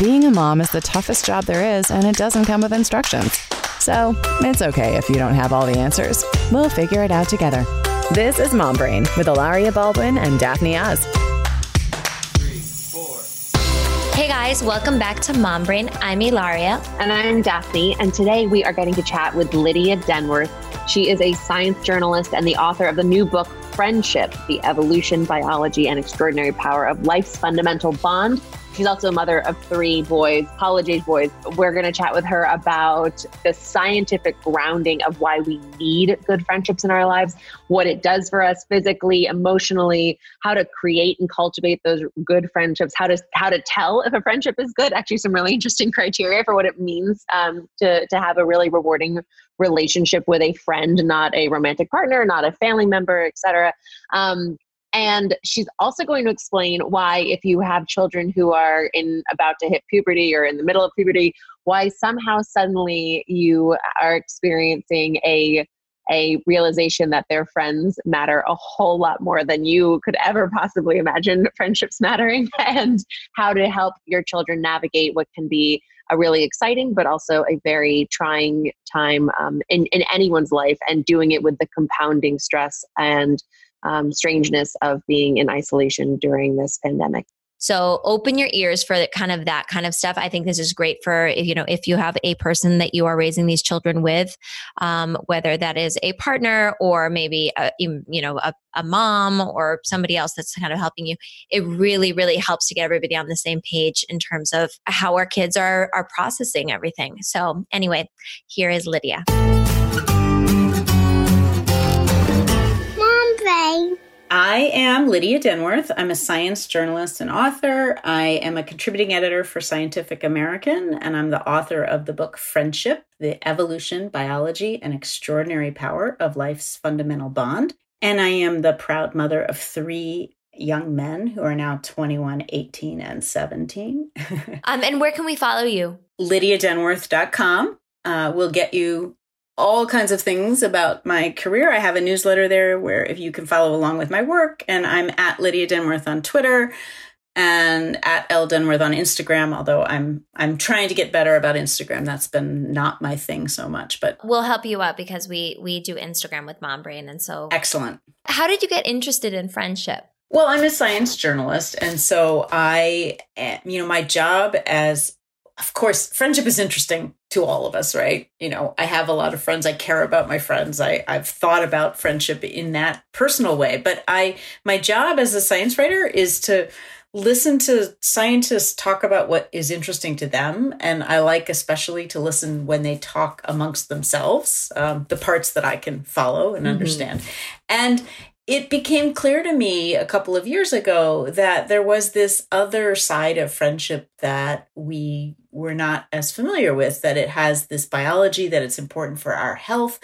being a mom is the toughest job there is, and it doesn't come with instructions. So it's okay if you don't have all the answers. We'll figure it out together. This is Mom Brain with Hilaria Baldwin and Daphne Oz. Hey guys, welcome back to Mom Brain. I'm Hilaria. And I'm Daphne. And today we are getting to chat with Lydia Denworth. She is a science journalist and the author of the new book, Friendship The Evolution, Biology, and Extraordinary Power of Life's Fundamental Bond. She's also a mother of three boys, college age boys. We're going to chat with her about the scientific grounding of why we need good friendships in our lives, what it does for us physically, emotionally, how to create and cultivate those good friendships, how to how to tell if a friendship is good. Actually, some really interesting criteria for what it means um, to to have a really rewarding relationship with a friend, not a romantic partner, not a family member, etc. Um, and she's also going to explain why, if you have children who are in about to hit puberty or in the middle of puberty, why somehow suddenly you are experiencing a a realization that their friends matter a whole lot more than you could ever possibly imagine friendships mattering, and how to help your children navigate what can be a really exciting but also a very trying time um, in, in anyone's life, and doing it with the compounding stress and um, strangeness of being in isolation during this pandemic. So open your ears for kind of that kind of stuff. I think this is great for you know if you have a person that you are raising these children with, um, whether that is a partner or maybe a, you know a, a mom or somebody else that's kind of helping you. It really really helps to get everybody on the same page in terms of how our kids are are processing everything. So anyway, here is Lydia. I am Lydia Denworth. I'm a science journalist and author. I am a contributing editor for Scientific American, and I'm the author of the book Friendship The Evolution, Biology, and Extraordinary Power of Life's Fundamental Bond. And I am the proud mother of three young men who are now 21, 18, and 17. um, and where can we follow you? LydiaDenworth.com uh, will get you all kinds of things about my career. I have a newsletter there where if you can follow along with my work, and I'm at Lydia Denworth on Twitter and at L Denworth on Instagram. Although I'm I'm trying to get better about Instagram. That's been not my thing so much, but we'll help you out because we we do Instagram with Mom Brain, and so excellent. How did you get interested in friendship? Well, I'm a science journalist, and so I, eh, you know, my job as of course, friendship is interesting to all of us, right? You know, I have a lot of friends. I care about my friends. I, I've thought about friendship in that personal way. But I my job as a science writer is to listen to scientists talk about what is interesting to them. And I like especially to listen when they talk amongst themselves, um, the parts that I can follow and mm-hmm. understand. And it became clear to me a couple of years ago that there was this other side of friendship that we were not as familiar with, that it has this biology, that it's important for our health,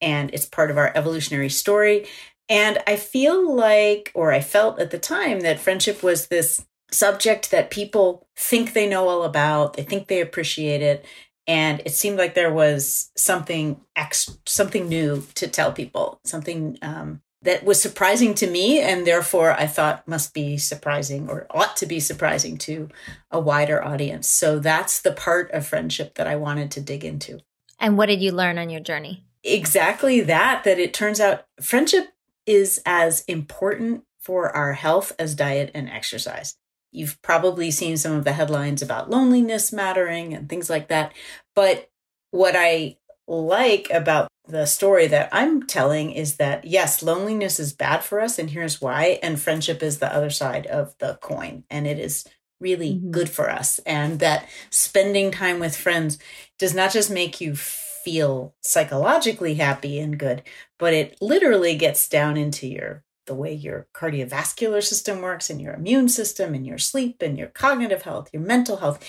and it's part of our evolutionary story. And I feel like, or I felt at the time, that friendship was this subject that people think they know all about, they think they appreciate it. And it seemed like there was something ex- something new to tell people, something um, that was surprising to me and therefore I thought must be surprising or ought to be surprising to a wider audience. So that's the part of friendship that I wanted to dig into. And what did you learn on your journey? Exactly that that it turns out friendship is as important for our health as diet and exercise. You've probably seen some of the headlines about loneliness mattering and things like that. But what I like about the story that I'm telling is that yes, loneliness is bad for us, and here's why. And friendship is the other side of the coin, and it is really mm-hmm. good for us. And that spending time with friends does not just make you feel psychologically happy and good, but it literally gets down into your the way your cardiovascular system works and your immune system and your sleep and your cognitive health, your mental health,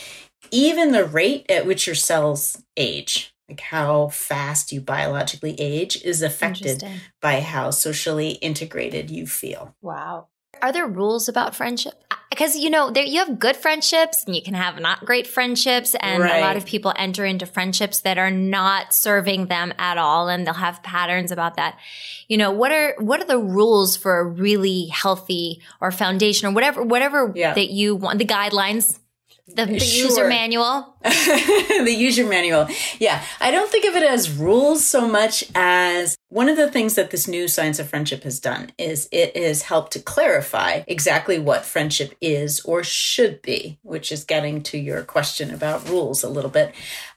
even the rate at which your cells age like how fast you biologically age is affected by how socially integrated you feel. Wow. Are there rules about friendship? Because you know, there you have good friendships and you can have not great friendships, and right. a lot of people enter into friendships that are not serving them at all, and they'll have patterns about that. You know, what are what are the rules for a really healthy or foundation or whatever whatever yeah. that you want the guidelines The, the sure. user manual. the user manual. Yeah. I don't think of it as rules so much as one of the things that this new science of friendship has done is it has helped to clarify exactly what friendship is or should be, which is getting to your question about rules a little bit.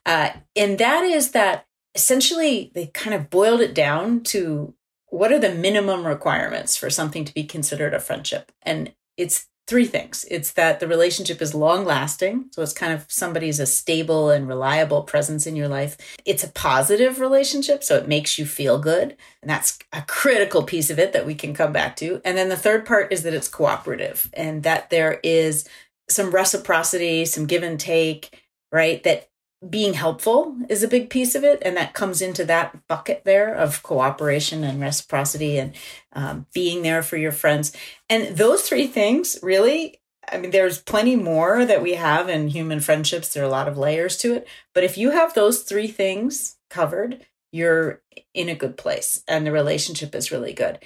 Uh, and that is that essentially they kind of boiled it down to what are the minimum requirements for something to be considered a friendship? And it's three things. It's that the relationship is long lasting. So it's kind of somebody's a stable and reliable presence in your life. It's a positive relationship. So it makes you feel good. And that's a critical piece of it that we can come back to. And then the third part is that it's cooperative and that there is some reciprocity, some give and take, right? That being helpful is a big piece of it and that comes into that bucket there of cooperation and reciprocity and um, being there for your friends. And those three things really i mean there's plenty more that we have in human friendships. There are a lot of layers to it. But if you have those three things covered you're in a good place and the relationship is really good.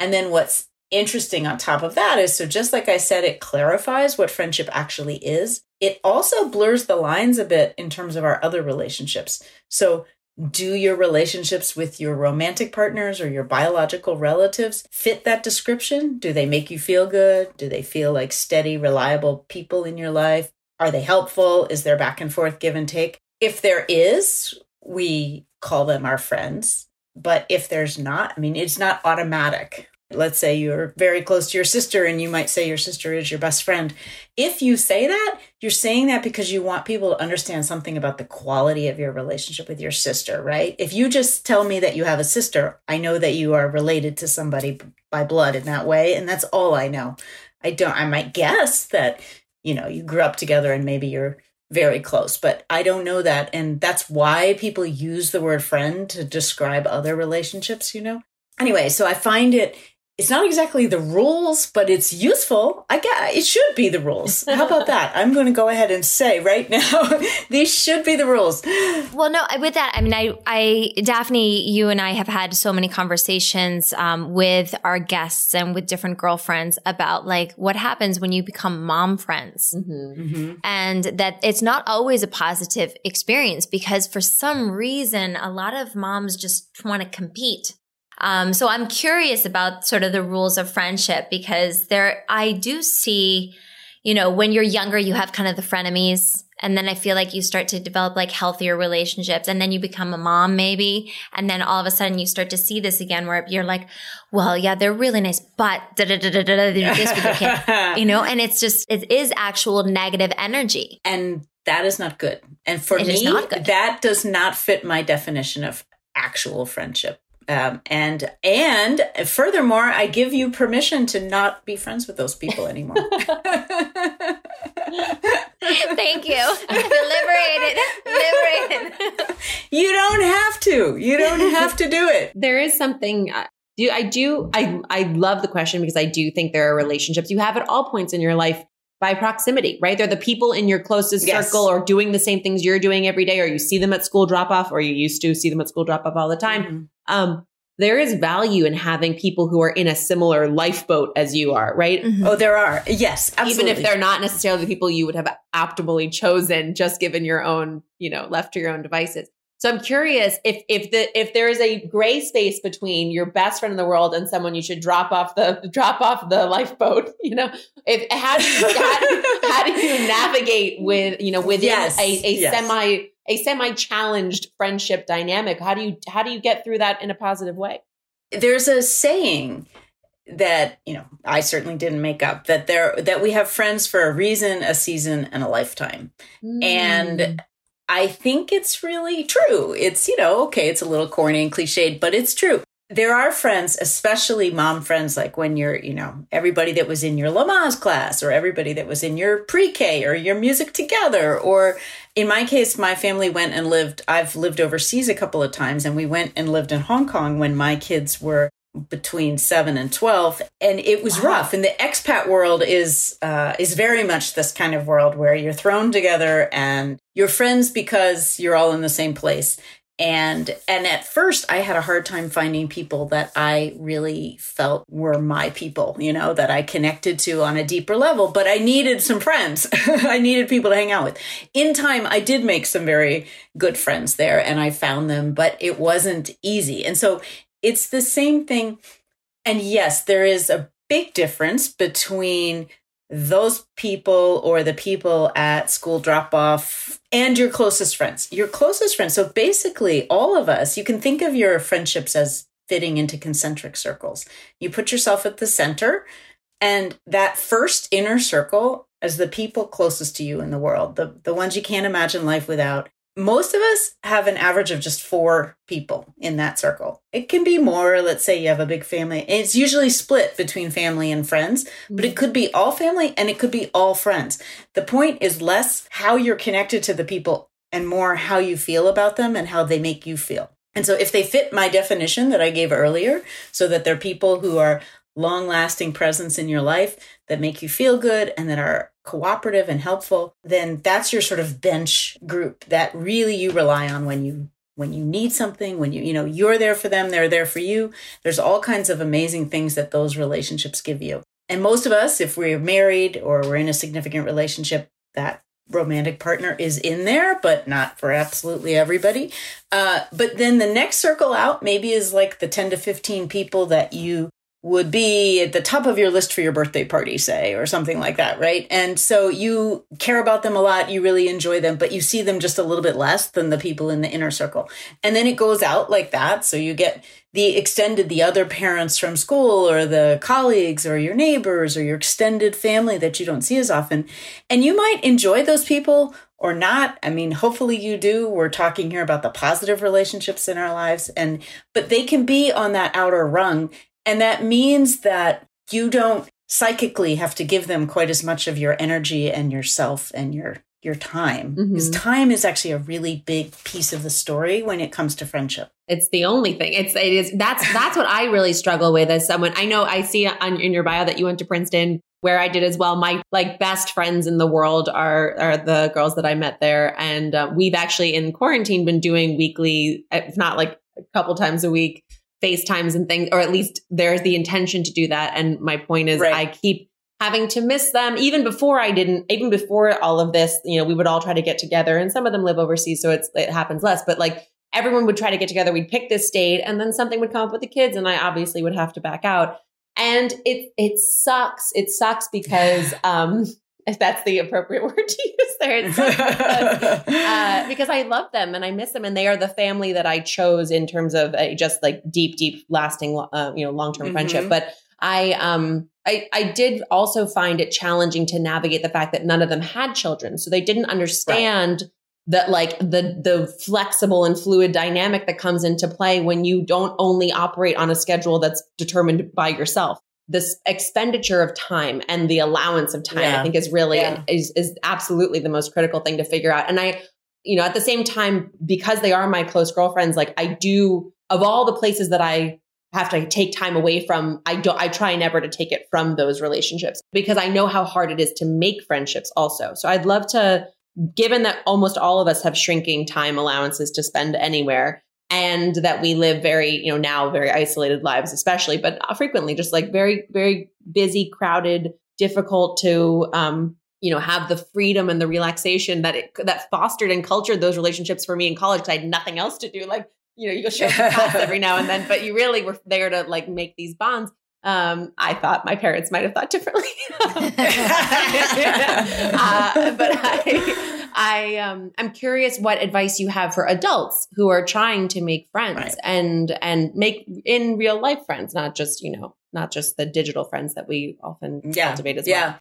And then what's interesting on top of that is so just like I said, it clarifies what friendship actually is. It also blurs the lines a bit in terms of our other relationships. So, do your relationships with your romantic partners or your biological relatives fit that description? Do they make you feel good? Do they feel like steady, reliable people in your life? Are they helpful? Is there back and forth give and take? If there is, we call them our friends. But if there's not, I mean, it's not automatic let's say you're very close to your sister and you might say your sister is your best friend. If you say that, you're saying that because you want people to understand something about the quality of your relationship with your sister, right? If you just tell me that you have a sister, I know that you are related to somebody by blood in that way. And that's all I know. I don't, I might guess that, you know, you grew up together and maybe you're very close, but I don't know that. And that's why people use the word friend to describe other relationships, you know? Anyway, so I find it it's not exactly the rules, but it's useful. I get it should be the rules. How about that? I'm going to go ahead and say right now, these should be the rules. Well, no, with that, I mean, I, I, Daphne, you and I have had so many conversations um, with our guests and with different girlfriends about like what happens when you become mom friends, mm-hmm. Mm-hmm. and that it's not always a positive experience because for some reason, a lot of moms just want to compete um, so I'm curious about sort of the rules of friendship because there, I do see, you know, when you're younger, you have kind of the frenemies. And then I feel like you start to develop like healthier relationships and then you become a mom maybe. And then all of a sudden you start to see this again where you're like, well, yeah, they're really nice, but da da da da da, this with your kid, you know, and it's just, it is actual negative energy. And that is not good. And for it me, that does not fit my definition of actual friendship. Um, and and furthermore, I give you permission to not be friends with those people anymore. Thank you. Liberated. Liberated. you don't have to. You don't have to do it. There is something. Uh, do I do I I love the question because I do think there are relationships you have at all points in your life by proximity, right? They're the people in your closest yes. circle or doing the same things you're doing every day, or you see them at school drop off, or you used to see them at school drop off all the time. Mm-hmm. Um, there is value in having people who are in a similar lifeboat as you are, right? Mm-hmm. Oh, there are. Yes, absolutely. Even if they're not necessarily the people you would have optimally chosen, just given your own, you know, left to your own devices. So I'm curious if if the if there is a gray space between your best friend in the world and someone you should drop off the drop off the lifeboat, you know, if how do you how, how do you navigate with you know within yes, a, a yes. semi a semi challenged friendship dynamic? How do you how do you get through that in a positive way? There's a saying that you know I certainly didn't make up that there that we have friends for a reason, a season, and a lifetime, mm. and I think it's really true. It's, you know, okay, it's a little corny and cliched, but it's true. There are friends, especially mom friends, like when you're, you know, everybody that was in your Lamaze class or everybody that was in your pre K or your music together. Or in my case, my family went and lived, I've lived overseas a couple of times and we went and lived in Hong Kong when my kids were between 7 and 12 and it was wow. rough and the expat world is uh, is very much this kind of world where you're thrown together and you're friends because you're all in the same place and and at first i had a hard time finding people that i really felt were my people you know that i connected to on a deeper level but i needed some friends. I needed people to hang out with. In time i did make some very good friends there and i found them but it wasn't easy. And so it's the same thing. And yes there is a big difference between those people or the people at school drop off and your closest friends. Your closest friends. So basically, all of us, you can think of your friendships as fitting into concentric circles. You put yourself at the center, and that first inner circle is the people closest to you in the world, the, the ones you can't imagine life without most of us have an average of just four people in that circle. It can be more. Let's say you have a big family. It's usually split between family and friends, but it mm-hmm. could be all family and it could be all friends. The point is less how you're connected to the people and more how you feel about them and how they make you feel. And so if they fit my definition that I gave earlier, so that they're people who are long lasting presence in your life that make you feel good and that are cooperative and helpful, then that's your sort of bench group that really you rely on when you when you need something, when you you know you're there for them, they're there for you. There's all kinds of amazing things that those relationships give you. And most of us if we're married or we're in a significant relationship, that romantic partner is in there, but not for absolutely everybody. Uh, but then the next circle out maybe is like the 10 to 15 people that you would be at the top of your list for your birthday party, say, or something like that, right? And so you care about them a lot, you really enjoy them, but you see them just a little bit less than the people in the inner circle. And then it goes out like that. So you get the extended, the other parents from school, or the colleagues, or your neighbors, or your extended family that you don't see as often. And you might enjoy those people or not. I mean, hopefully you do. We're talking here about the positive relationships in our lives and but they can be on that outer rung and that means that you don't psychically have to give them quite as much of your energy and yourself and your your time. Because mm-hmm. time is actually a really big piece of the story when it comes to friendship. It's the only thing. It's it is that's that's what i really struggle with as someone i know i see on in your bio that you went to princeton where i did as well. My like best friends in the world are are the girls that i met there. And uh, we've actually in quarantine been doing weekly if not like a couple times a week FaceTimes and things, or at least there's the intention to do that. And my point is, right. I keep having to miss them even before I didn't, even before all of this, you know, we would all try to get together and some of them live overseas. So it's, it happens less, but like everyone would try to get together. We'd pick this date and then something would come up with the kids and I obviously would have to back out. And it, it sucks. It sucks because, um, if that's the appropriate word to use there. Uh, because I love them and I miss them, and they are the family that I chose in terms of a just like deep, deep, lasting, uh, you know, long term mm-hmm. friendship. But I, um, I, I did also find it challenging to navigate the fact that none of them had children, so they didn't understand. Right. That like the the flexible and fluid dynamic that comes into play when you don't only operate on a schedule that's determined by yourself this expenditure of time and the allowance of time yeah. i think is really yeah. is, is absolutely the most critical thing to figure out and i you know at the same time because they are my close girlfriends like i do of all the places that i have to take time away from i don't i try never to take it from those relationships because i know how hard it is to make friendships also so i'd love to given that almost all of us have shrinking time allowances to spend anywhere and that we live very, you know, now very isolated lives, especially, but frequently just like very, very busy, crowded, difficult to, um, you know, have the freedom and the relaxation that it that fostered and cultured those relationships for me in college because I had nothing else to do. Like, you know, you go show class every now and then, but you really were there to like make these bonds. Um, I thought my parents might have thought differently, uh, but I, I, um, I'm curious what advice you have for adults who are trying to make friends right. and and make in real life friends, not just you know, not just the digital friends that we often yeah. cultivate as well. Yeah.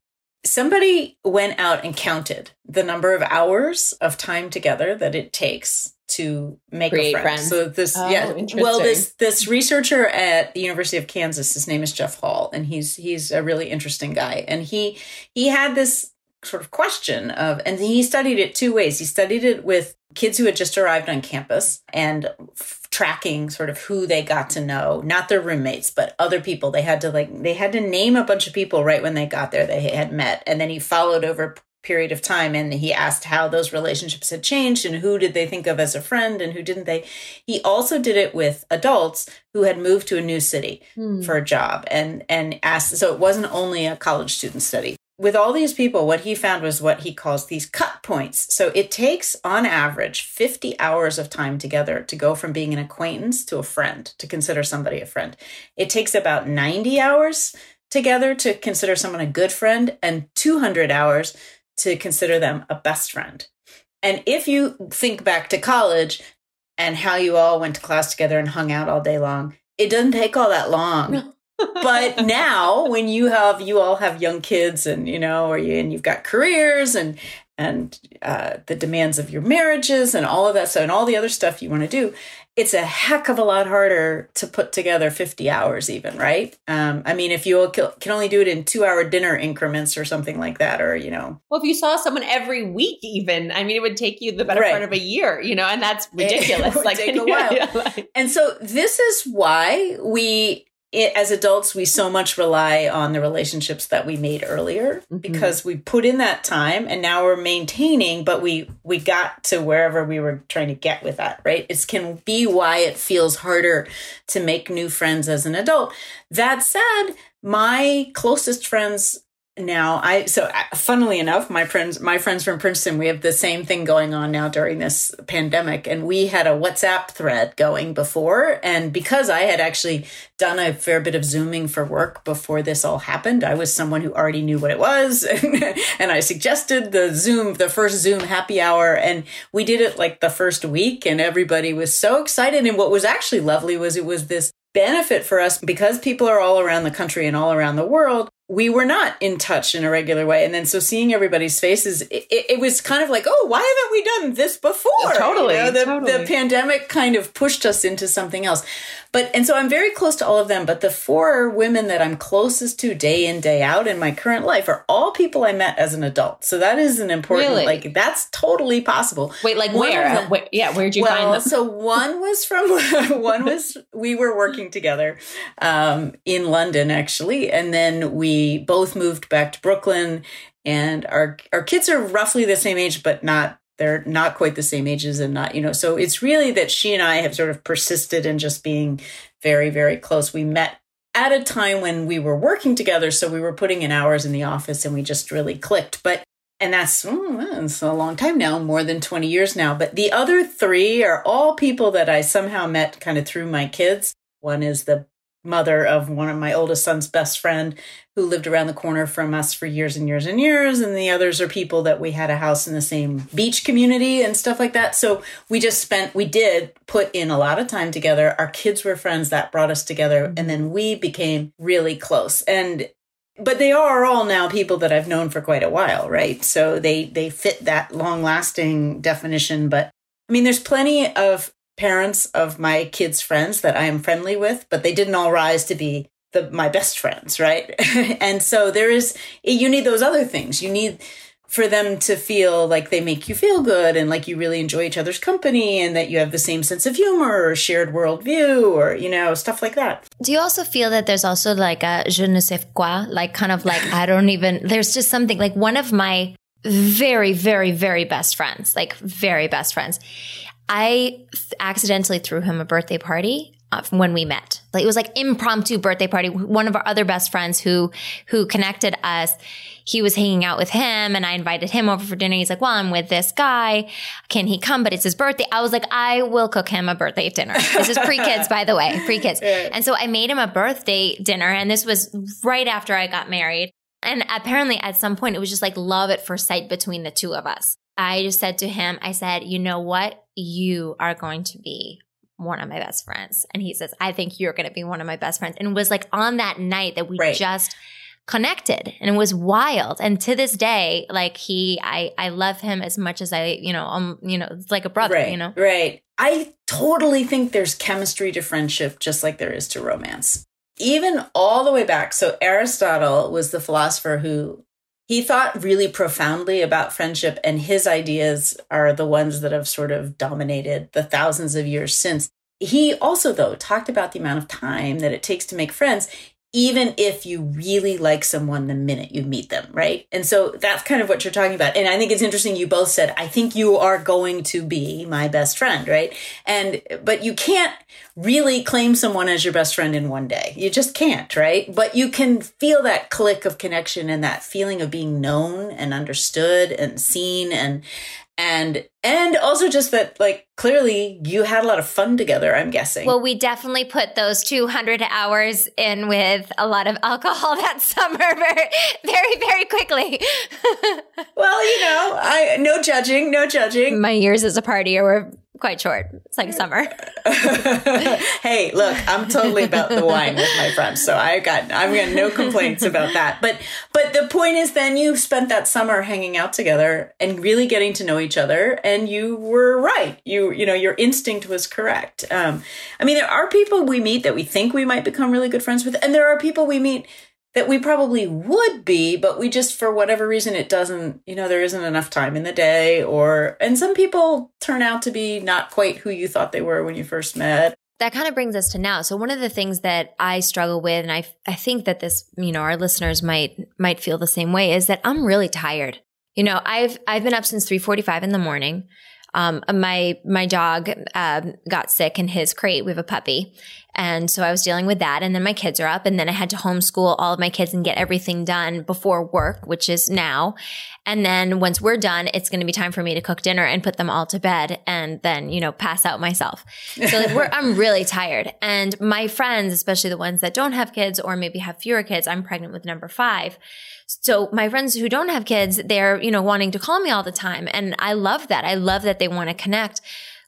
Somebody went out and counted the number of hours of time together that it takes to make Create a friend. Friends. So this, oh, yeah, well, this this researcher at the University of Kansas, his name is Jeff Hall, and he's he's a really interesting guy, and he he had this sort of question of, and he studied it two ways. He studied it with kids who had just arrived on campus and f- tracking sort of who they got to know, not their roommates, but other people. They had to like they had to name a bunch of people right when they got there they had met, and then he followed over a period of time and he asked how those relationships had changed and who did they think of as a friend and who didn't they he also did it with adults who had moved to a new city Hmm. for a job and and asked so it wasn't only a college student study with all these people what he found was what he calls these cut points so it takes on average 50 hours of time together to go from being an acquaintance to a friend to consider somebody a friend it takes about 90 hours together to consider someone a good friend and 200 hours to consider them a best friend. And if you think back to college and how you all went to class together and hung out all day long, it doesn't take all that long. But now when you have you all have young kids and you know or you and you've got careers and and uh, the demands of your marriages and all of that stuff and all the other stuff you want to do it's a heck of a lot harder to put together 50 hours even right um, i mean if you can only do it in two hour dinner increments or something like that or you know Well, if you saw someone every week, even, I mean, it would take you the better Right. part of a year, you know, and that's ridiculous. would take a while. yeah, like- And so this is why we it, as adults we so much rely on the relationships that we made earlier Mhm. because we put in that time and now we're maintaining but we we got to wherever we were trying to get with that right it can be why it feels harder to make new friends as an adult that said my closest friends now i so uh, funnily enough my friends my friends from princeton we have the same thing going on now during this pandemic and we had a whatsapp thread going before and because i had actually done a fair bit of zooming for work before this all happened i was someone who already knew what it was and, and i suggested the zoom the first zoom happy hour and we did it like the first week and everybody was so excited and what was actually lovely was it was this benefit for us because people are all around the country and all around the world we were not in touch in a regular way and then so seeing everybody's faces it, it, it was kind of like oh why haven't we done this before Totally, You know, the, totally. the pandemic kind of pushed us into something else but and so i'm very close to all of them but the four women that i'm closest to day in day out in my current life are all people i met as an adult so that is an important Really? like that's totally possible Wait, like One where? them- Where- Yeah, where'd you well, find them? so one was from one was we were working together um, in London actually, and then we both moved back to Brooklyn, and our our kids are roughly the same age, but not they're not quite the same ages, and not you know. So it's really that she and I have sort of persisted in just being very very close. We met at a time when we were working together, so we were putting in hours in the office, and we just really clicked, but and that's, mm, that's a long time now, more than 20 years now. But the other three are all people that I somehow met kind of through my kids. One is the mother of one of my oldest son's best friend who lived around the corner from us for years and years and years. And the others are people that we had a house in the same beach community and stuff like that. So we just spent, we did put in a lot of time together. Our kids were friends that brought us together. Mm-hmm. And then we became really close. And but they are all now people that I've known for quite a while, right? So they they fit that long lasting definition. But I mean, there's plenty of parents of my kids' friends that I am friendly with, but they didn't all rise to be the my best friends, right? and so there is you need those other things. You need for them to feel like they make you feel good and like you really enjoy each other's company and that you have the same sense of humor or shared worldview or you know stuff like that. Do you also feel that there's also like a je ne sais quoi, like kind of like I don't even. There's just something like one of my very, very, very best friends, like very best friends. I accidentally threw him a birthday party uh, when we met. Like it was like impromptu birthday party. One of our other best friends who who connected us, he was hanging out with him, and I invited him over for dinner. He's like, "Well, I'm with this guy. Can he come?" But it's his birthday. I was like, "I will cook him a birthday dinner." This is pre kids, by the way, pre kids. And so I made him a birthday dinner, and this was right after I got married. And apparently, at some point, it was just like love at first sight between the two of us. I just said to him, I said, you know what? You are going to be one of my best friends. And he says, I think you're going to be one of my best friends. And it was like on that night that we Right. just connected and it was wild. And to this day, like he, I, I love him as much as I, you know, um, you know, it's like a brother, right, you know? Right. I totally think there's chemistry to friendship just like there is to romance. Even all the way back. So Aristotle was the philosopher who he thought really profoundly about friendship and his ideas are the ones that have sort of dominated the thousands of years since. He also though talked about the amount of time that it takes to make friends. Even if you really like someone the minute you meet them, right? And so that's kind of what you're talking about. And I think it's interesting you both said, I think you are going to be my best friend, right? And, but you can't really claim someone as your best friend in one day. You just can't, right? But you can feel that click of connection and that feeling of being known and understood and seen and, and and also just that like clearly you had a lot of fun together i'm guessing. Well we definitely put those 200 hours in with a lot of alcohol that summer very very very quickly. Well you know i no judging no judging. My years as a partier were quite short. It's like summer. hey, look, I'm totally about the wine with my friends, so I got I've got no complaints about that. But but the point is, then you spent that summer hanging out together and really getting to know each other, and you were right. You you know your instinct was correct. Um, I mean, there are people we meet that we think we might become really good friends with, and there are people we meet that we probably would be, but we just, for whatever reason, it doesn't, you know, there isn't enough time in the day, or, and some people turn out to be not quite who you thought they were when you first met. That kind of brings us to now. So one of the things that I struggle with, and I, I think that this, you know, our listeners might, might feel the same way is that I'm really tired. You know, I've, I've been up since 345 in the morning. Um, my my dog uh, got sick in his crate. We have a puppy, and so I was dealing with that. And then my kids are up, and then I had to homeschool all of my kids and get everything done before work, which is now. And then once we're done, it's going to be time for me to cook dinner and put them all to bed, and then you know pass out myself. So like, I'm really tired, and my friends, especially the ones that don't have kids or maybe have fewer kids, I'm pregnant with number five. So my friends who don't have kids, they're, you know, wanting to call me all the time. And I love that. I love that they want to connect.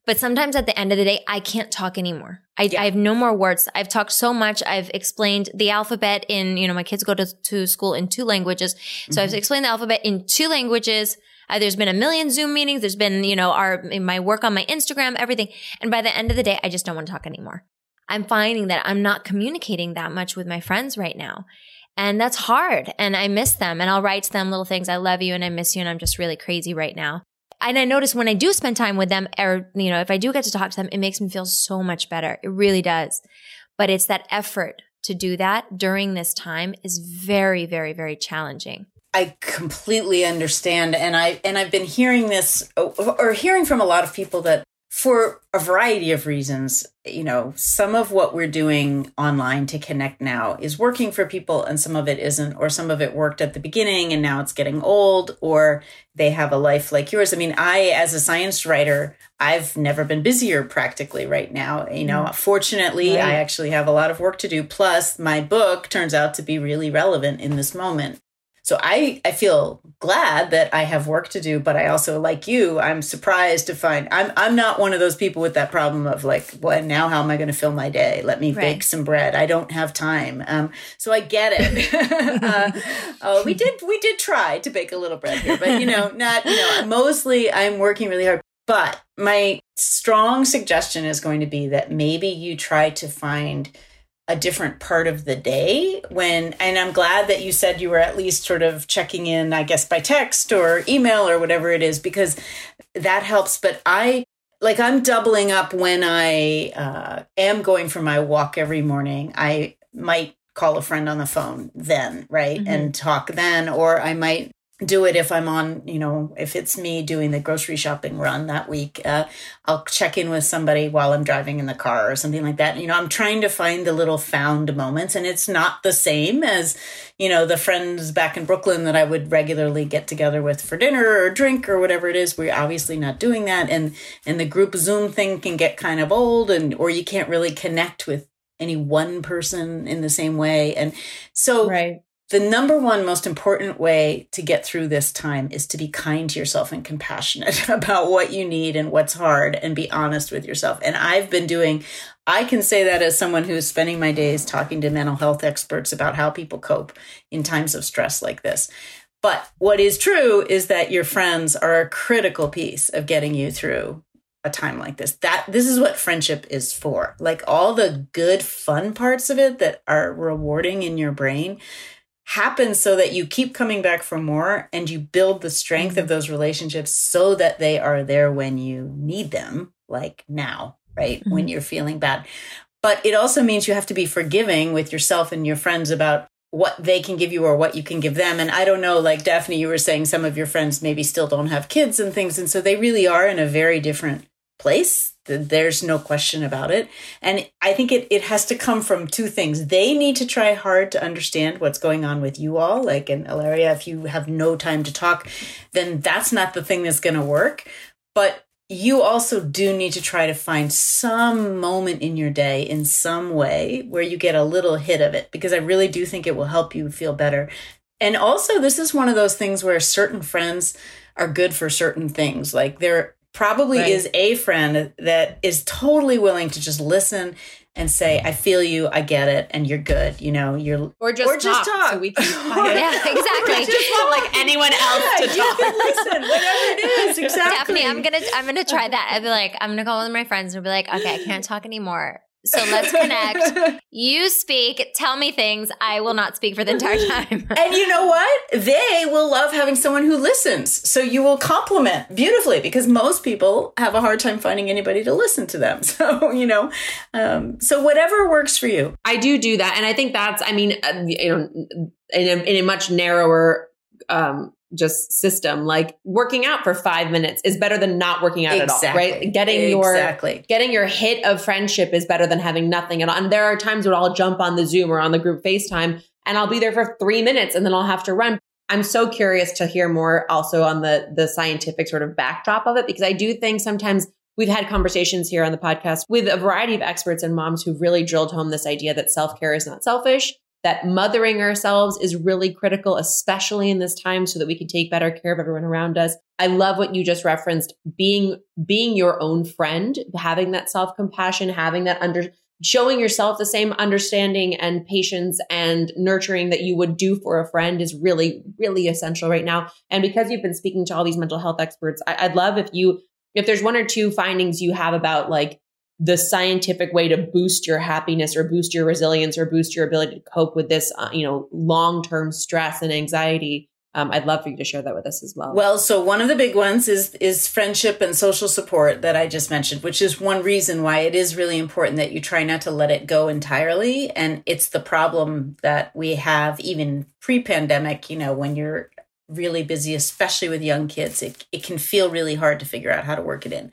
But sometimes at the end of the day, I can't talk anymore. I, yeah. I, have no more words. I've talked so much. I've explained the alphabet in, you know, my kids go to, to school in two languages. So mm-hmm. I've explained the alphabet in two languages. Uh, there's been a million Zoom meetings. There's been, you know, our, my work on my Instagram, everything. And by the end of the day, I just don't want to talk anymore. I'm finding that I'm not communicating that much with my friends right now. And that's hard. And I miss them. And I'll write to them little things. I love you and I miss you. And I'm just really crazy right now. And I notice when I do spend time with them, or, you know, if I do get to talk to them, it makes me feel so much better. It really does. But it's that effort to do that during this time is very, very, very challenging. I completely understand. And I, and I've been hearing this or hearing from a lot of people that for a variety of reasons, you know, some of what we're doing online to connect now is working for people and some of it isn't, or some of it worked at the beginning and now it's getting old, or they have a life like yours. I mean, I, as a science writer, I've never been busier practically right now. You know, mm. fortunately, right. I actually have a lot of work to do. Plus, my book turns out to be really relevant in this moment. So I, I feel glad that I have work to do, but I also, like you, I'm surprised to find I'm, I'm not one of those people with that problem of like, well, now how am I going to fill my day? Let me right. bake some bread. I don't have time. Um, so I get it. uh, oh, we did, we did try to bake a little bread here, but you know, not, you know, mostly I'm working really hard. But my strong suggestion is going to be that maybe you try to find a different part of the day when and I'm glad that you said you were at least sort of checking in I guess by text or email or whatever it is because that helps but I like I'm doubling up when I uh, am going for my walk every morning I might call a friend on the phone then right mm-hmm. and talk then or I might do it if I'm on, you know, if it's me doing the grocery shopping run that week. Uh, I'll check in with somebody while I'm driving in the car or something like that. You know, I'm trying to find the little found moments, and it's not the same as, you know, the friends back in Brooklyn that I would regularly get together with for dinner or drink or whatever it is. We're obviously not doing that, and and the group Zoom thing can get kind of old, and or you can't really connect with any one person in the same way, and so right the number one most important way to get through this time is to be kind to yourself and compassionate about what you need and what's hard and be honest with yourself. And I've been doing, I can say that as someone who's spending my days talking to mental health experts about how people cope in times of stress like this. But what is true is that your friends are a critical piece of getting you through a time like this. That this is what friendship is for. Like all the good fun parts of it that are rewarding in your brain happens so that you keep coming back for more and you build the strength of mm-hmm. those relationships so that they are there when you need them, like now, right? Mm-hmm. When you're feeling bad. but it also means you have to be forgiving with yourself and your friends about what they can give you or what you can give them. And I don't know, like Daphne, you were saying some of your friends maybe still don't have kids and things. And so they really are in a very different place. There's no question about it. And I think it, it has to come from two things. They need to try hard to understand what's going on with you all. Like in Hilaria, if you have no time to talk, then that's not the thing that's going to work. But you also do need to try to find some moment in your day in some way where you get a little hit of it because I really do think it will help you feel better. And also, this is one of those things where certain friends are good for certain things. Like there probably right. is a friend that is totally willing to just listen and say, "I feel you, I get it, and you're good." You know, you're or just or just talk, talk. so we can. yeah, exactly. just want like anyone else yeah, to talk. And listen, whatever it is. Exactly. Daphne, I'm gonna I'm gonna try that. I'd be like, I'm gonna call one of my friends and be like, okay, I can't talk anymore. So let's connect. you speak, tell me things. I will not speak for the entire time. and you know what? They will love having someone who listens. So you will compliment beautifully because most people have a hard time finding anybody to listen to them. So, you know, um, so whatever works for you. I do do that. And I think that's, I mean, uh, you know, in a, in a much narrower um, just system like working out for five minutes is better than not working out exactly. at all right getting your exactly. getting your hit of friendship is better than having nothing at all and there are times where i'll jump on the zoom or on the group facetime and i'll be there for three minutes and then i'll have to run i'm so curious to hear more also on the the scientific sort of backdrop of it because i do think sometimes We've had conversations here on the podcast with a variety of experts and moms who've really drilled home this idea that self care is not selfish, that mothering ourselves is really critical, especially in this time so that we can take better care of everyone around us. I love what you just referenced, being, being your own friend, having that self compassion, having that under, showing yourself the same understanding and patience and nurturing that you would do for a friend is really, really essential right now. And because you've been speaking to all these mental health experts, I, I'd love if you, if there's one or two findings you have about like the scientific way to boost your happiness or boost your resilience or boost your ability to cope with this, uh, you know, long-term stress and anxiety. Um, I'd love for you to share that with us as well. Well, so one of the big ones is is friendship and social support that I just mentioned, which is one reason why it is really important that you try not to let it go entirely. And it's the problem that we have even pre-pandemic. You know, when you're really busy, especially with young kids, it, it can feel really hard to figure out how to work it in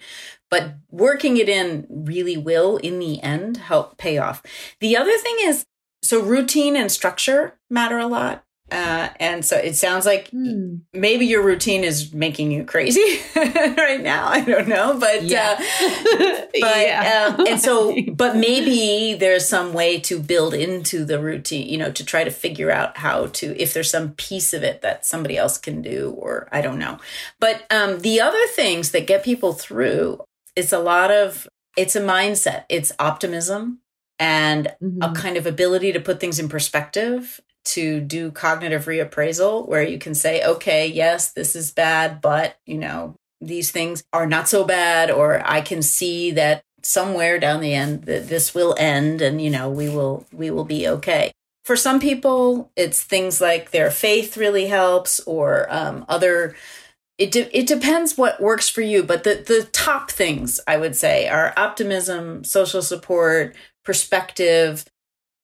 but working it in really will in the end help pay off the other thing is so routine and structure matter a lot uh, and so it sounds like mm. maybe your routine is making you crazy right now. I don't know, but yeah. uh, but yeah. um, and so, but maybe there's some way to build into the routine, you know, to try to figure out how to if there's some piece of it that somebody else can do, or I don't know. But um, the other things that get people through it's a lot of it's a mindset it's optimism and mm-hmm. a kind of ability to put things in perspective to do cognitive reappraisal where you can say okay yes this is bad but you know these things are not so bad or i can see that somewhere down the end that this will end and you know we will we will be okay for some people it's things like their faith really helps or um, other it de- it depends what works for you, but the the top things I would say are optimism, social support, perspective,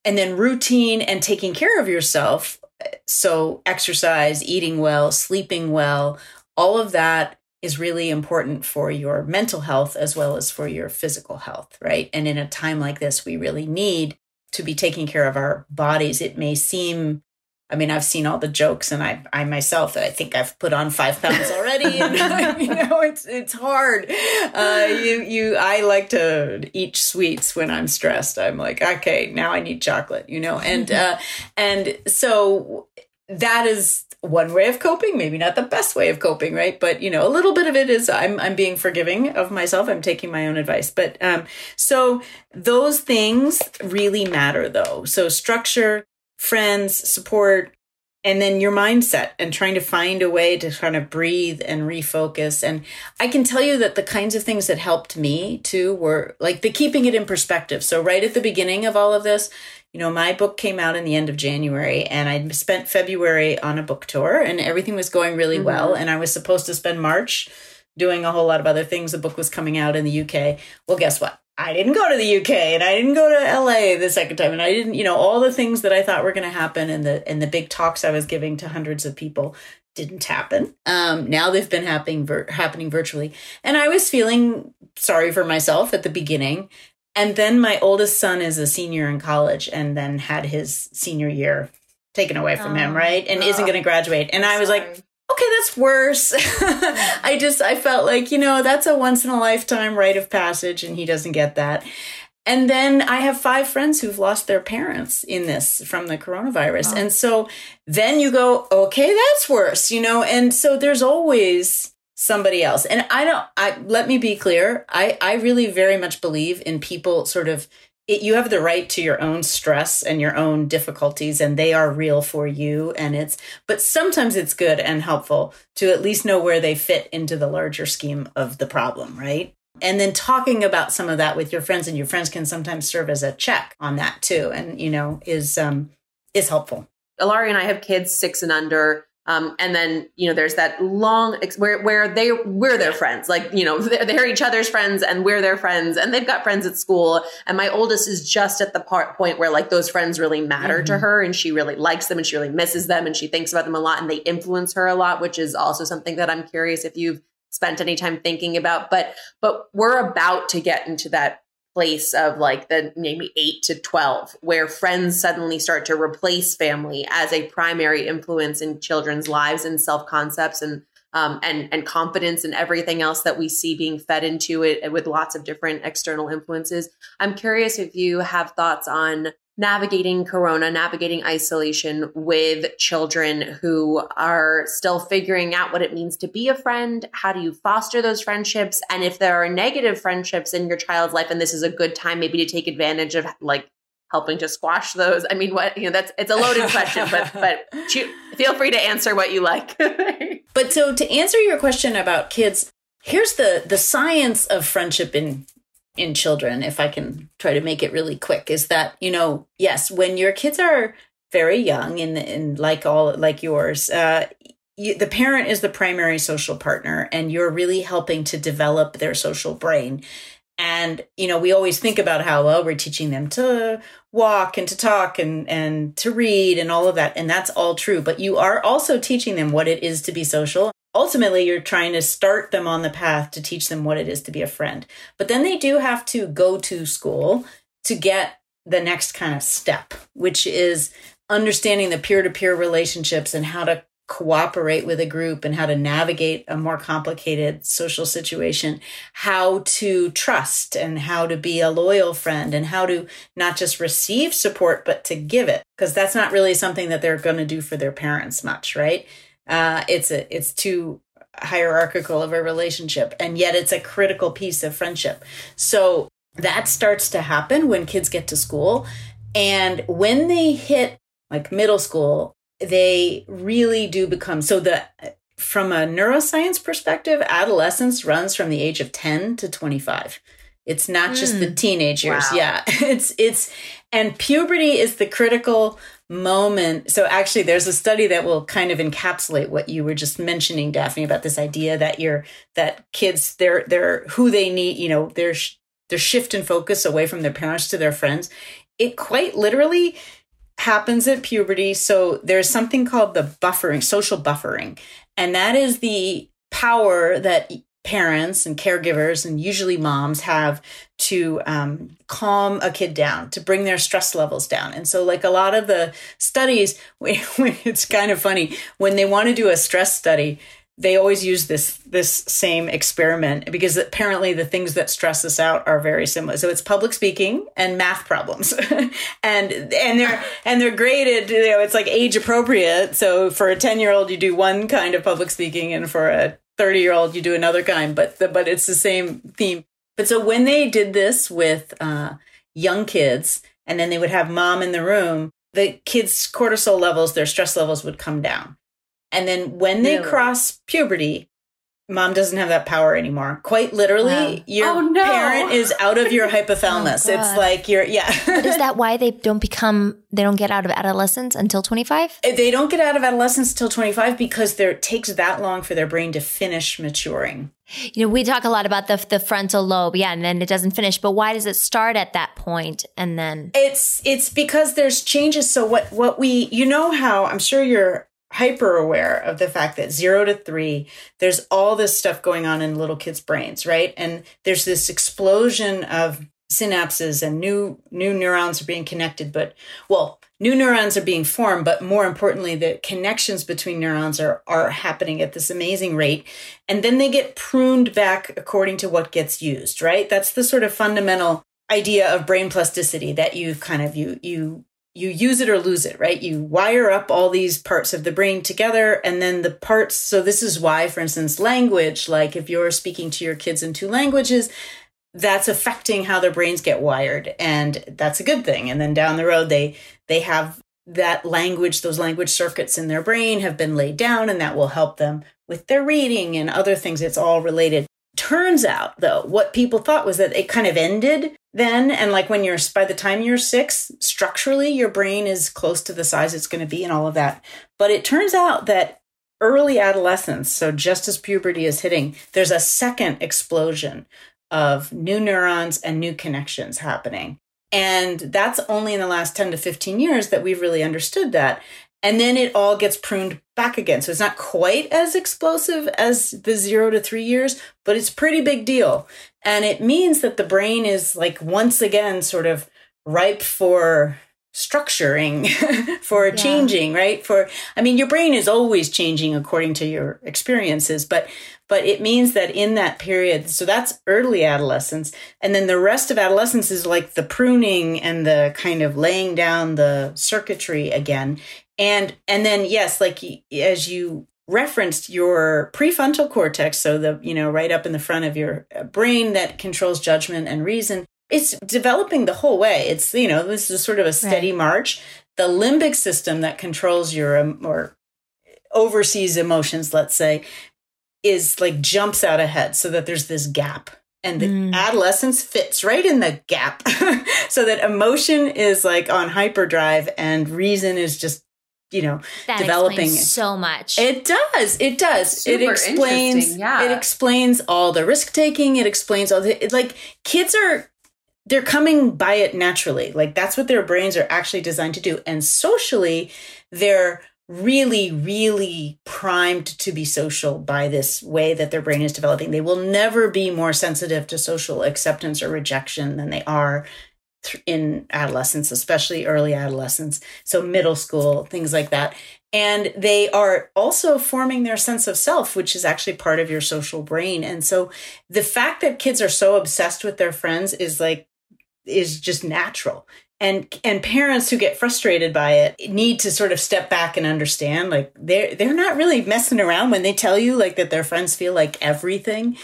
and then routine and taking care of yourself. So exercise, eating well, sleeping well, all of that is really important for your mental health as well as for your physical health, right? And in a time like this, we really need to be taking care of our bodies. It may seem I mean, I've seen all the jokes, and I, I myself, I think I've put on five pounds already. and, you know, it's it's hard. Uh, you you, I like to eat sweets when I'm stressed. I'm like, okay, now I need chocolate. You know, and uh, and so that is one way of coping. Maybe not the best way of coping, right? But you know, a little bit of it is I'm I'm being forgiving of myself. I'm taking my own advice. But um, so those things really matter, though. So structure friends, support, and then your mindset and trying to find a way to kind of breathe and refocus. And I can tell you that the kinds of things that helped me too were like the keeping it in perspective. So, right at the beginning of all of this, you know, my book came out in the end of January and I spent February on a book tour and everything was going really mm-hmm. well. And I was supposed to spend March doing a whole lot of other things. The book was coming out in the UK. Well, guess what? I didn't go to the UK and I didn't go to LA the second time and I didn't, you know, all the things that I thought were going to happen and the and the big talks I was giving to hundreds of people didn't happen. Um, now they've been happening vir- happening virtually, and I was feeling sorry for myself at the beginning. And then my oldest son is a senior in college, and then had his senior year taken away from him, Oh, right? And isn't oh. going to graduate. And I was like, Sorry. Okay, that's worse. I just, I felt like, you know, that's a once in a lifetime rite of passage, and he doesn't get that. And then I have five friends who've lost their parents in this from the coronavirus. And so then you go, okay, that's worse, you know? And so there's always somebody else. And I don't, I, let me be clear. I, I really very much believe in people sort of, it, you have the right to your own stress and your own difficulties and they are real for you. And it's, but sometimes it's good and helpful to at least know where they fit into the larger scheme of the problem, right? and then talking about some of that with your friends and your friends can sometimes serve as a check on that too and you know is um is helpful Hilaria and I have kids six and under. Um, and then you know there's that long ex- where where they we're their friends. Like you know they're, they're each other's friends and we're their friends and they've got friends at school. And my oldest is just at the part point where like those friends really matter to Mhm. her and she really likes them and she really misses them and she thinks about them a lot and they influence her a lot which is also something that I'm curious if you've spent any time thinking about. But but we're about to get into that place of like the maybe 8 to 12 where friends suddenly start to replace family as a primary influence in children's lives and self-concepts and um, and and confidence and everything else that we see being fed into it with lots of different external influences. I'm curious if you have thoughts on navigating corona, navigating isolation with children who are still figuring out what it means to be a friend. How do you foster those friendships? And if there are negative friendships in your child's life, and this is a good time maybe to take advantage of like helping to squash those. I mean, what you know, that's it's a loaded question, but but feel free to answer what you like. but so to answer your question about kids here's the the science of friendship in in children if i can try to make it really quick is that you know yes when your kids are very young and and like all like yours uh you, the parent is the primary social partner and you're really helping to develop their social brain. And you know we always think about how well we're teaching them to walk and to talk and and to read and all of that and that's all true but you are also teaching them what it is to be social ultimately you're trying to start them on the path to teach them what it is to be a friend but then they do have to go to school to get the next kind of step which is understanding the peer-to-peer relationships and how to cooperate with a group and how to navigate a more complicated social situation, how to trust and how to be a loyal friend and how to not just receive support, but to give it. Because that's not really something that they're going to do for their parents much, right? Uh, it's a, it's too hierarchical of a relationship. And yet it's a critical piece of friendship. So that starts to happen when kids get to school. And when they hit like middle school, they really do become so the from a neuroscience perspective adolescence runs from the age of 10 to 25 it's not just the teenage years Wow. yeah it's it's and puberty is the critical moment so actually there's a study that will kind of encapsulate what you were just mentioning daphne about this idea that you're that kids they're they're who they need you know their their shift in focus away from their parents to their friends it quite literally happens at puberty. So there's something called the buffering, social buffering. And that is the power that parents and caregivers and usually moms have to um, calm a kid down to bring their stress levels down and so like a lot of the studies it's kind of funny when they want to do a stress study they always use this this same experiment because apparently the things that stress us out are very similar. So it's public speaking and math problems, and and they're and they're graded. You know, it's like age appropriate. So for a ten year old, you do one kind of public speaking, and for a thirty year old, you do another kind. But the, but it's the same theme. But so when they did this with uh, young kids, and then they would have mom in the room, the kids' cortisol levels, their stress levels would come down. And then when they cross puberty, mom doesn't have that power anymore. Quite literally, your Oh, no. parent is out of your hypothalamus. Oh, it's like you're, yeah. But is that why they don't become, they don't get out of adolescence until 25? Uh, they don't get out of adolescence until 25 because there it takes that long for their brain to finish maturing. You know, we talk a lot about the, the frontal lobe. Yeah. And then it doesn't finish. But why does it start at that point and then? It's it's because there's changes. So what what we you know how I'm sure you're hyper aware of the fact that zero to three, there's all this stuff going on in little kids' brains, right? And there's this explosion of synapses and new new neurons are being connected, but well, new neurons are being formed, but more importantly, the connections between neurons are are happening at this amazing rate. And then they get pruned back according to what gets used, right? That's the sort of fundamental idea of brain plasticity that you kind of you you you use it or lose it right? You wire up all these parts of the brain together and then the parts so this is why for instance language like if you're speaking to your kids in two languages that's affecting how their brains get wired and that's a good thing. And then down the road they they have that language those language circuits in their brain have been laid down and that will help them with their reading and other things. It's all related turns out though what people thought was that it kind of ended then and like when you're by the time you're six structurally your brain is close to the size it's going to be and all of that. But it turns out that early adolescence so just as puberty is hitting there's a second explosion of new neurons and new connections happening. And that's only in the last 10 to 15 years that we've really understood that and then it all gets pruned back again. So it's not quite as explosive as the zero to three years, but it's pretty big deal. And it means that the brain is like once again sort of ripe for structuring, for changing, right? For, I mean, your brain is always changing according to your experiences, but, but it means that in that period, so that's early adolescence. And then the rest of adolescence is like the pruning and the kind of laying down the circuitry again and and then yes like as you referenced your prefrontal cortex so the you know right up in the front of your uh, brain that controls judgment and reason it's developing the whole way. It's you know this is sort of a steady march. The limbic system that controls your um, or oversees emotions let's say is like jumps out ahead so that there's this gap. And the adolescence fits right in the gap so that emotion is like on hyperdrive and reason is just you know That developing explains so much. it does. It does. It explains yeah. it explains all the risk taking. It explains all the it, like kids are they're coming by it naturally. Like that's what their brains are actually designed to do. And socially they're really really primed to be social by this way that their brain is developing. They will never be more sensitive to social acceptance or rejection than they are th- in adolescence especially early adolescence so middle school things like that. And they are also forming their sense of self which is actually part of your social brain. And so the fact that kids are so obsessed with their friends is like is just natural. And and parents who get frustrated by it need to sort of step back and understand like they're they're not really messing around when they tell you like that their friends feel like everything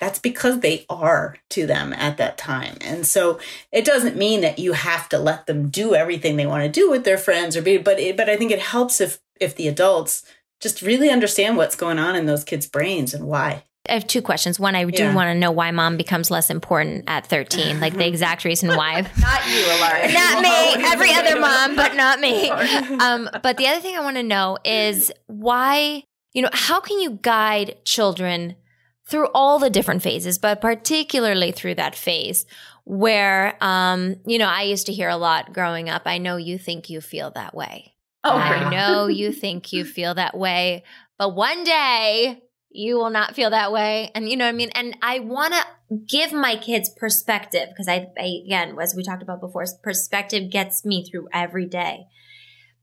that's because they are to them at that time and so it doesn't mean that you have to let them do everything they want to do with their friends or be but it, but i think it helps if if the adults just really understand what's going on in those kids brains and why I have two questions. One, I do Yeah. want to know why mom becomes less important at 13, like the exact reason why. Not you, Hilaria. not me, every other mom, but not me. Um, but the other thing I want to know is why, you know, how can you guide children through all the different phases, but particularly through that phase where, um, you know, I used to hear a lot growing up. I know you think you feel that way. Oh, I know you think you feel that way, but one day you will not feel that way. And you know what I mean? And I want to give my kids perspective because I, I, again, as we talked about before, perspective gets me through every day.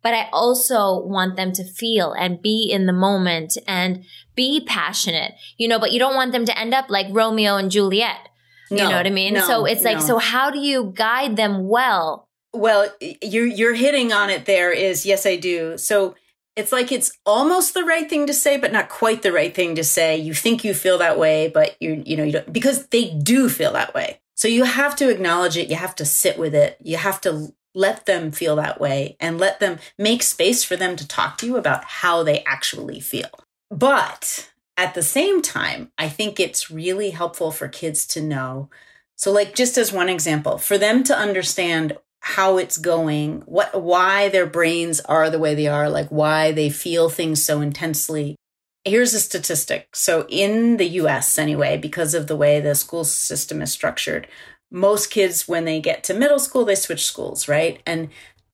But I also want them to feel and be in the moment and be passionate, you know, but you don't want them to end up like Romeo and Juliet. You know what I mean? no, so it's like, no. so how do you guide them well? Well, you're you're hitting on it. There is yes, I do. So it's like it's almost the right thing to say, but not quite the right thing to say. You think you feel that way, but you you know you don't because they do feel that way. So you have to acknowledge it. You have to sit with it. You have to let them feel that way and let them make space for them to talk to you about how they actually feel. But at the same time, I think it's really helpful for kids to know. So, like, just as one example, for them to understand how it's going, what, why their brains are the way they are, like why they feel things so intensely. Here's a statistic. So, in the US, anyway, because of the way the school system is structured, most kids, when they get to middle school, they switch schools, right? And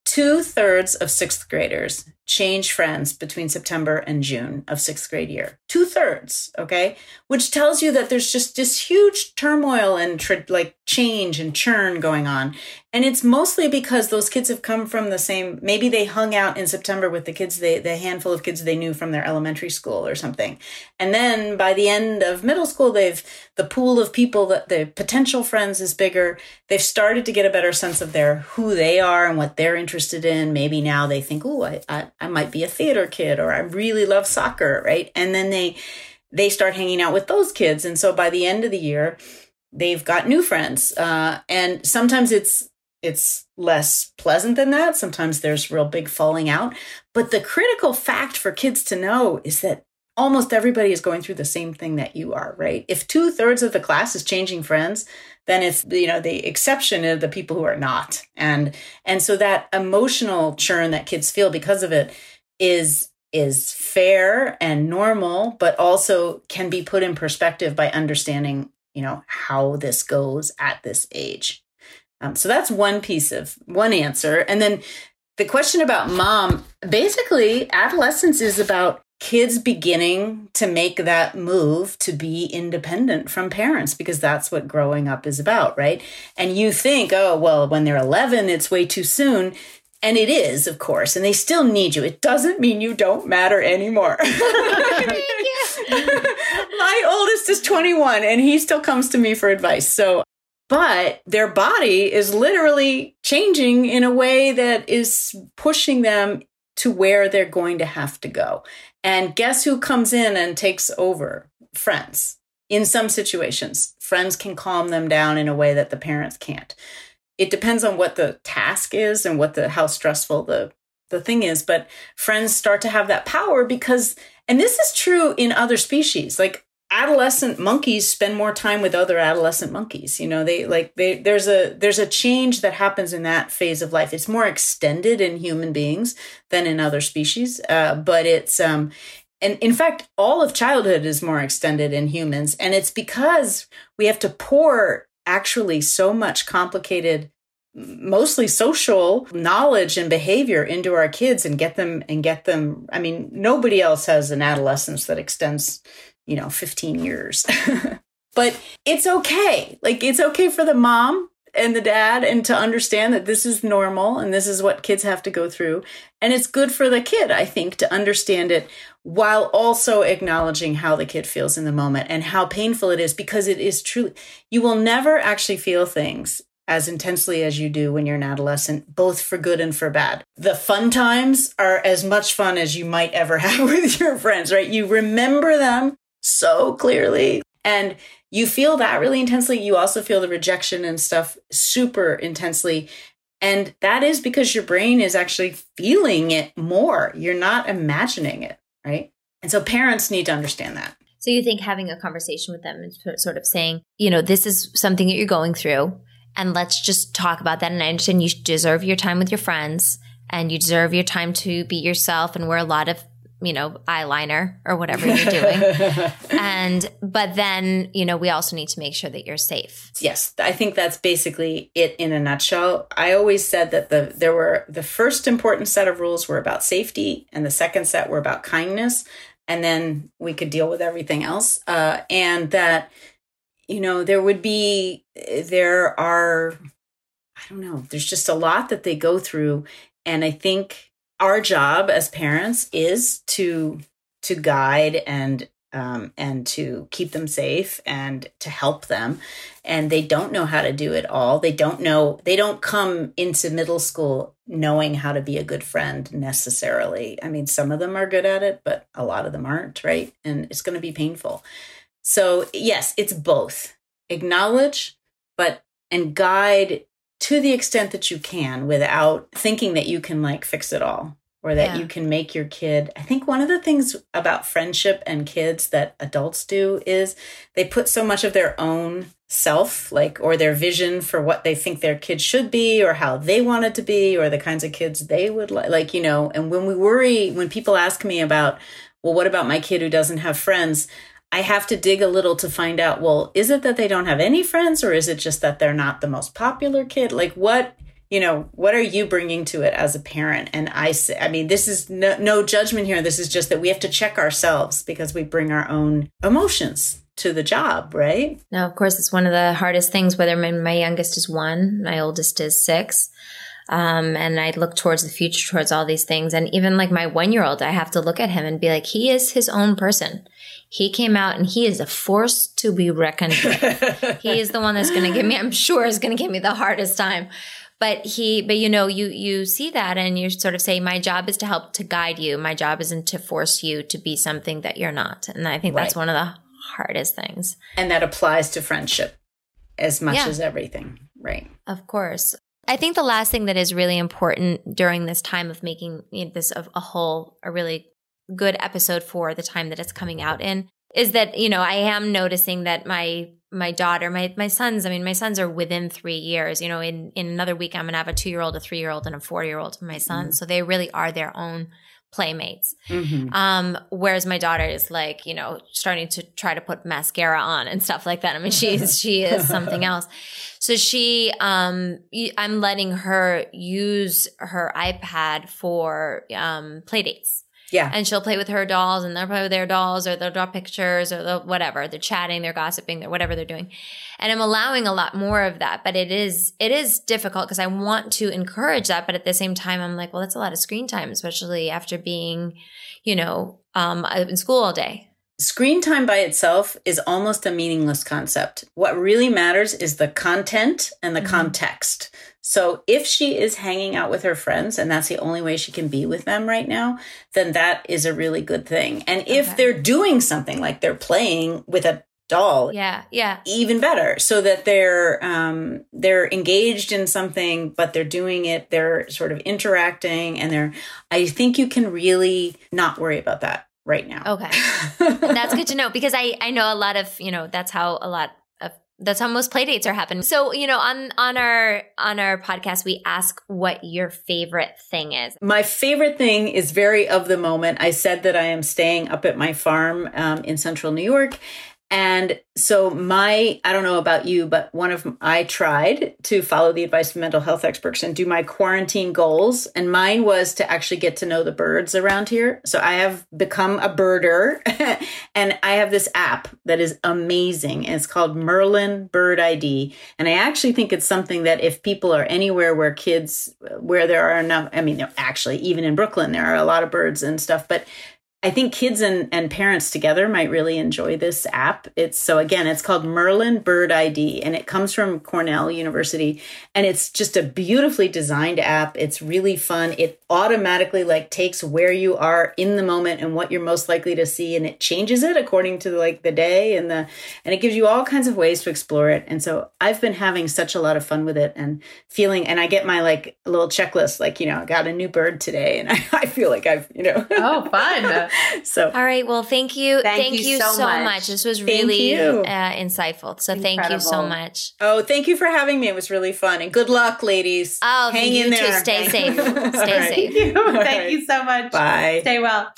two thirds of sixth graders change friends between September and June of sixth grade year. Two thirds, okay? Which tells you that there's just this huge turmoil and tr- like change and churn going on. And it's mostly because those kids have come from the same, maybe they hung out in September with the kids, they, the handful of kids they knew from their elementary school or something. And then by the end of middle school, they've, the pool of people that the potential friends is bigger. They've started to get a better sense of their, who they are and what they're interested in. Maybe now they think, oh, I, I, I might be a theater kid or I really love soccer, right? And then they, they start hanging out with those kids. And so by the end of the year, they've got new friends. Uh, and sometimes it's it's less pleasant than that. Sometimes there's real big falling out. But the critical fact for kids to know is that almost everybody is going through the same thing that you are, right? If two thirds of the class is changing friends, then it's you know the exception of the people who are not, and and so that emotional churn that kids feel because of it is is fair and normal, but also can be put in perspective by understanding you know how this goes at this age. Um, so that's one piece of one answer. And then the question about mom basically, adolescence is about kids beginning to make that move to be independent from parents because that's what growing up is about, right? And you think, oh, well, when they're 11, it's way too soon. And it is, of course, and they still need you. It doesn't mean you don't matter anymore. My oldest is 21 and he still comes to me for advice. So but their body is literally changing in a way that is pushing them to where they're going to have to go. And guess who comes in and takes over? Friends. In some situations, friends can calm them down in a way that the parents can't. It depends on what the task is and what the how stressful the the thing is, but friends start to have that power because and this is true in other species. Like adolescent monkeys spend more time with other adolescent monkeys you know they like they there's a there's a change that happens in that phase of life. It's more extended in human beings than in other species uh, but it's um and in fact all of childhood is more extended in humans and it's because we have to pour actually so much complicated mostly social knowledge and behavior into our kids and get them and get them i mean nobody else has an adolescence that extends you know, 15 years. but it's okay. Like it's okay for the mom and the dad and to understand that this is normal and this is what kids have to go through. And it's good for the kid, I think, to understand it while also acknowledging how the kid feels in the moment and how painful it is because it is true. You will never actually feel things as intensely as you do when you're an adolescent, both for good and for bad. The fun times are as much fun as you might ever have with your friends, right? You remember them so clearly. And you feel that really intensely. You also feel the rejection and stuff super intensely. And that is because your brain is actually feeling it more. You're not imagining it, right? And so parents need to understand that. So you think having a conversation with them and sort of saying, you know, this is something that you're going through, and let's just talk about that. And I understand you deserve your time with your friends and you deserve your time to be yourself and wear a lot of you know, eyeliner or whatever you're doing. and, but then, you know, we also need to make sure that you're safe. Yes. I think that's basically it in a nutshell. I always said that the, there were the first important set of rules were about safety and the second set were about kindness. And then we could deal with everything else. Uh, and that, you know, there would be, there are, I don't know, there's just a lot that they go through. And I think, our job as parents is to to guide and um, and to keep them safe and to help them. And they don't know how to do it all. They don't know, they don't come into middle school knowing how to be a good friend necessarily. I mean, some of them are good at it, but a lot of them aren't, right? And it's going to be painful. So, yes, it's both acknowledge, but and guide to the extent that you can without thinking that you can like fix it all. or that Yeah. you can make your kid. I think one of the things about friendship and kids that adults do is they put so much of their own self, like, or their vision for what they think their kid should be, or how they want it to be, or the kinds of kids they would like, like, you know. And when we worry, when people ask me about, well, what about my kid who doesn't have friends? I have to dig a little to find out, well, is it that they don't have any friends, or is it just that they're not the most popular kid? Like, what you know what are you bringing to it as a parent and i say i mean this is no, no judgment here this is just that we have to check ourselves because we bring our own emotions to the job right Now, of course, it's one of the hardest things. Whether my, my youngest is one, my oldest is six, um, and I look towards the future, towards all these things, and even like my one year old, I have to look at him and be like, he is his own person. He came out and he is a force to be reckoned with. he is the one that's going to give me. I'm sure is going to give me the hardest time. But he, but you know, you you see that and you sort of say, my job is to help to guide you. My job isn't to force you to be something that you're not. And I think that's one of the hardest things. and that applies to friendship as much Yeah. as everything right Of course. I think the last thing that is really important during this time of making you know, this a, a whole, a really good episode for the time that it's coming out in is that, you know, I am noticing that my, my daughter, my, my sons, I mean, my sons are within three years, you know, in, in another week, I'm going to have a two year old, a three year old and a four year old, my sons. So they really are their own playmates. Mhm. Um, whereas my daughter is like, you know, starting to try to put mascara on and stuff like that. I mean, she's she is something else. So she, um, I'm letting her use her iPad for um, play dates. Yeah And she'll play with her dolls and they'll play with their dolls or they'll draw pictures or they'll, whatever. They're chatting, they're gossiping, they're whatever they're doing. And I'm allowing a lot more of that, but it is, it is difficult because I want to encourage that. But at the same time, I'm like, well, that's a lot of screen time, especially after being, you know, um, in school all day. screen time by itself is almost a meaningless concept. What really matters is the content and the Mhm. context. So if she is hanging out with her friends and that's the only way she can be with them right now, then that is a really good thing. And if Okay. they're doing something like they're playing with a doll, Yeah. Yeah. even better so that they're um they're engaged in something but they're doing it they're sort of interacting and they're i think you can really not worry about that right now Okay. That's good to know because I I know a lot of you know that's how a lot that's how most play dates are happening. So you know on on our on our podcast we ask what your favorite thing is. My favorite thing is very of the moment. I said that I am staying up at my farm um, in central New York. And so my, I don't know about you, but one of, I tried to follow the advice of mental health experts and do my quarantine goals. And mine was to actually get to know the birds around here. So I have become a birder and I have this app that is amazing. It's called Merlin Bird ID. And I actually think it's something that if people are anywhere where kids, where there are enough, I mean, actually, even in Brooklyn, there are a lot of birds and stuff, but I think kids and, and parents together might really enjoy this app. It's so again, it's called Merlin Bird ID and it comes from Cornell University and it's just a beautifully designed app. It's really fun. It automatically like takes where you are in the moment and what you're most likely to see and it changes it according to like the day and the and it gives you all kinds of ways to explore it. And so I've been having such a lot of fun with it and feeling and I get my like little checklist like, you know, I got a new bird today and I, I feel like I've, you know, Oh, fun. so All right. Well, thank you. Thank you so much. much. This was Thank really uh, insightful. So thank you so much. Oh, thank you for having me. It was really fun. And good luck, ladies. Oh, Hang you in too. there. Stay safe. Stay right. safe. Thank you. All Thank right. you so much. Bye. Stay well.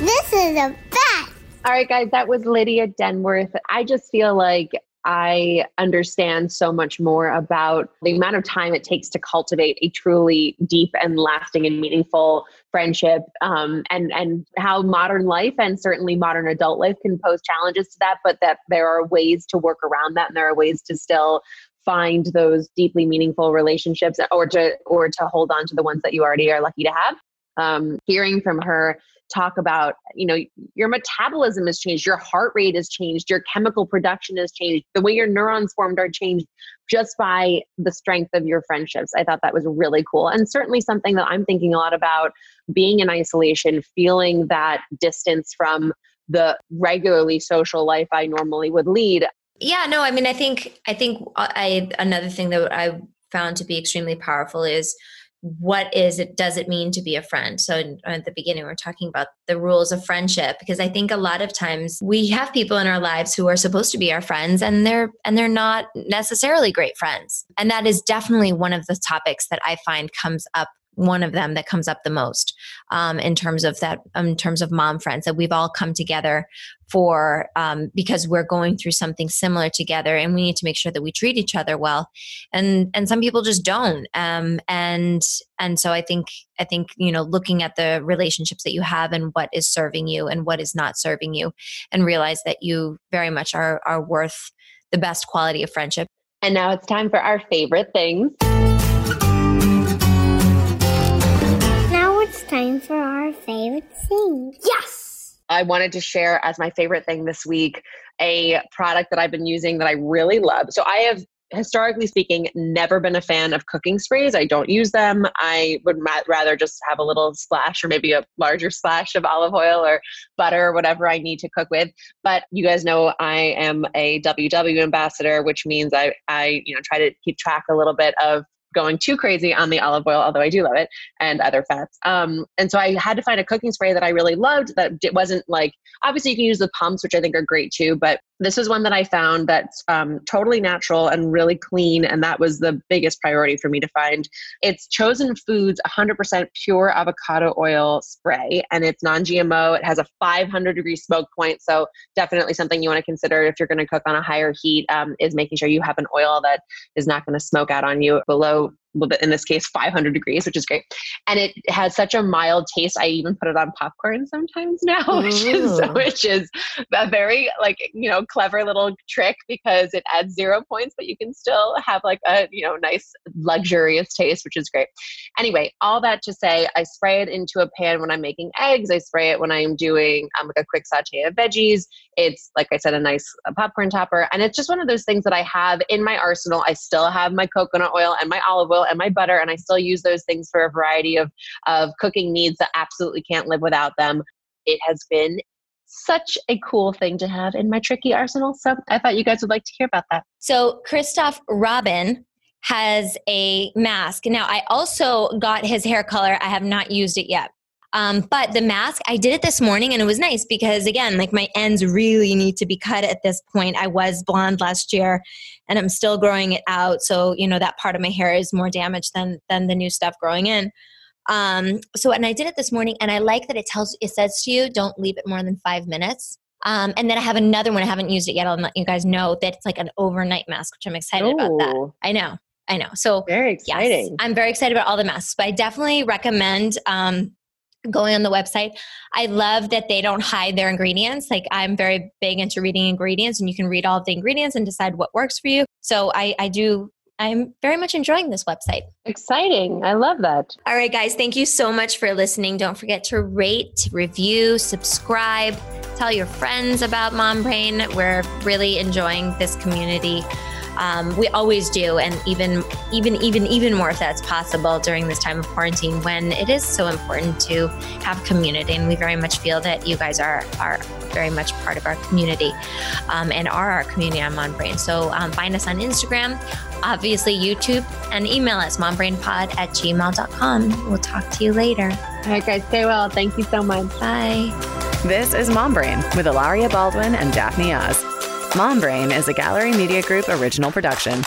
This is a fact. All right, guys, that was Lydia Denworth. I just feel like I understand so much more about the amount of time it takes to cultivate a truly deep and lasting and meaningful friendship, um, and and how modern life and certainly modern adult life can pose challenges to that, but that there are ways to work around that, and there are ways to still find those deeply meaningful relationships, or to or to hold on to the ones that you already are lucky to have. Um, hearing from her talk about you know your metabolism has changed your heart rate has changed your chemical production has changed the way your neurons formed are changed just by the strength of your friendships. I thought that was really cool and certainly something that i'm thinking a lot about being in isolation feeling that distance from the regularly social life i normally would lead. Yeah, no, I mean, I think, I think I, another thing that I found to be extremely powerful is what is it does it mean to be a friend? So in, at the beginning we are talking about the rules of friendship because i think a lot of times we have people in our lives who are supposed to be our friends and they're and they're not necessarily great friends. And that is definitely one of the topics that i find comes up one of them that comes up the most um, in terms of that in terms of mom friends that we've all come together for um, because we're going through something similar together and we need to make sure that we treat each other well. And and some people just don't um, and and so i think i think you know looking at the relationships that you have and what is serving you and what is not serving you and realize that you very much are are worth the best quality of friendship. And now it's time for our favorite things time for our favorite thing. Yes! I wanted to share as my favorite thing this week a product that I've been using that I really love. So I have historically speaking, never been a fan of cooking sprays. I don't use them. I would rather just have a little splash or maybe a larger splash of olive oil or butter or whatever I need to cook with. But you guys know I am a WW ambassador, which means I, I you know, try to keep track a little bit of going too crazy on the olive oil, although I do love it, and other fats. Um, and so I had to find a cooking spray that I really loved that it wasn't like, obviously, you can use the pumps, which I think are great too, but this is one that I found that's um, totally natural and really clean. And that was the biggest priority for me to find. It's Chosen Foods 100% pure avocado oil spray, and it's non GMO. It has a 500 degree smoke point. So, definitely something you want to consider if you're going to cook on a higher heat um, is making sure you have an oil that is not going to smoke out on you below in this case 500 degrees which is great. And it has such a mild taste i even put it on popcorn sometimes now which is, which is a very like you know clever little trick because it adds zero points but you can still have like a you know nice luxurious taste which is great. Anyway all that to say i spray it into a pan when i'm making eggs. I spray it when i'm doing um, like a quick saute of veggies. It's like i said a nice popcorn topper. And it's just one of those things that i have in my arsenal. I still have my coconut oil and my olive oil and my butter, and I still use those things for a variety of, of cooking needs that absolutely can't live without them. It has been such a cool thing to have in my tricky arsenal. So I thought you guys would like to hear about that. So Christophe Robin has a mask. Now I also got his hair color. I have not used it yet. Um, but the mask, I did it this morning and it was nice because again, like my ends really need to be cut at this point. I was blonde last year and I'm still growing it out. So, you know, that part of my hair is more damaged than than the new stuff growing in. Um, so and I did it this morning and I like that it tells it says to you, don't leave it more than five minutes. Um, and then I have another one. I haven't used it yet. I'll let you guys know that it's like an overnight mask, which I'm excited Ooh. about that. I know. I know. So very exciting. Yes, I'm very excited about all the masks, but I definitely recommend um, going on the website. I love that they don't hide their ingredients. Like I'm very big into reading ingredients and you can read all of the ingredients and decide what works for you. So I, I do I'm very much enjoying this website. Exciting. I love that. All right, guys, thank you so much for listening. Don't forget to rate, review, subscribe, tell your friends about Mom Brain. We're really enjoying this community. Um, we always do, and even even even even more if that's possible during this time of quarantine when it is so important to have community. And we very much feel that you guys are are very much part of our community um, and are our community on MomBrain. So um, find us on Instagram, obviously YouTube, and email us mombrainpod at gmail.com. We'll talk to you later. All right, guys, stay well. Thank you so much. Bye. This is Mom Brain with Hilaria Baldwin and Daphne Oz. Mom Brain is a Gallery Media Group original production.